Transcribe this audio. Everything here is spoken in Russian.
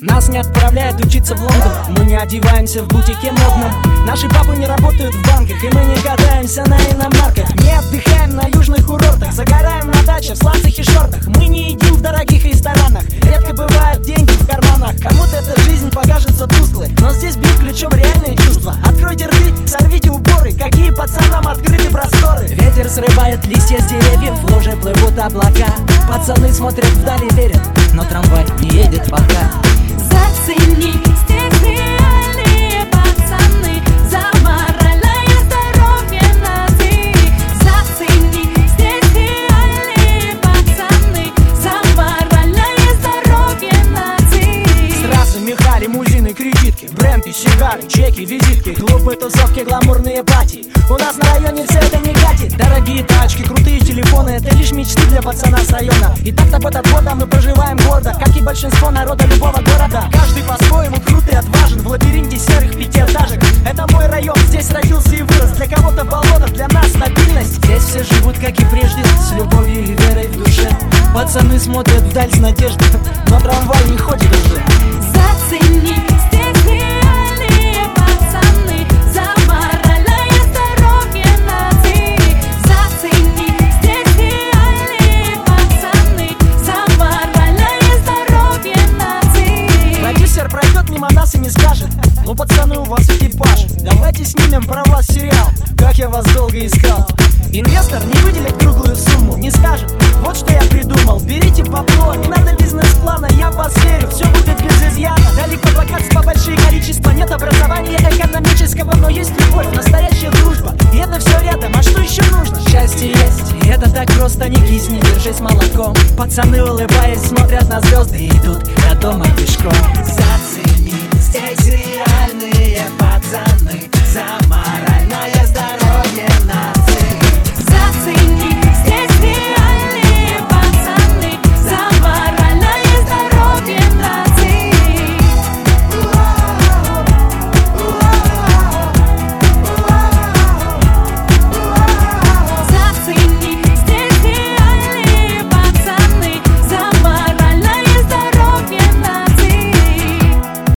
Нас не отправляют учиться в Лондон. Мы не одеваемся в бутике модном. Наши папы не работают в банках И мы не катаемся на иномарках. Не отдыхаем на южных курортах Загораем на даче в сланцах и шортах. Мы не едим в дорогих ресторанах. Редко бывают деньги в карманах. Кому-то эта жизнь покажется тусклой Но здесь бьют ключом реальные чувства. Откройте рты, сорвите уборы. Какие пацанам открыты просторы? Ветер срывает листья с деревьев В луже плывут облака. Пацаны смотрят вдали, верят Но трамвай не едет пока Бренды, сигары, чеки, визитки Клубы, тусовки, гламурные пати. У нас на районе все это не катит Дорогие тачки, крутые телефоны Это лишь мечты для пацана с района И так-то год от года мы проживаем гордо Как и большинство народа любого здесь родился и вырос. Для кого-то болото, для нас стабильность. Здесь все живут, как и прежде С любовью и верой в душе. Пацаны смотрят вдаль с надеждой Но трамвай не ходит уже. Зацени здесь пацаны За моральное здоровье нации Зацени здесь реальные пацаны За моральное здоровье нации Продюсер пройдет мимо нас и не скажет Ну пацаны у вас экипаж. Давайте снимем про вас сериал. Как я вас долго искал. Инвестор не выделит круглую сумму Не скажет, вот что я придумал. Берите бабло, не надо бизнес-плана Я вас верю, все будет без изъяна. Далеко богатства, большие количества. Нет образования экономического Но есть любовь, настоящая дружба. И это все рядом, а что еще нужно? Счастье есть, и это так просто Не кисни, держись молотком. Пацаны улыбаясь смотрят на звезды И идут до дома пешком. Зацени здесь реально